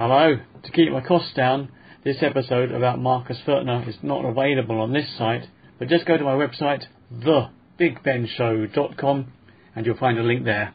Hello. To keep my costs down, this episode about Marcus Furtner is not available on this site, but just go to my website, thebigbenshow.com, and you'll find a link there.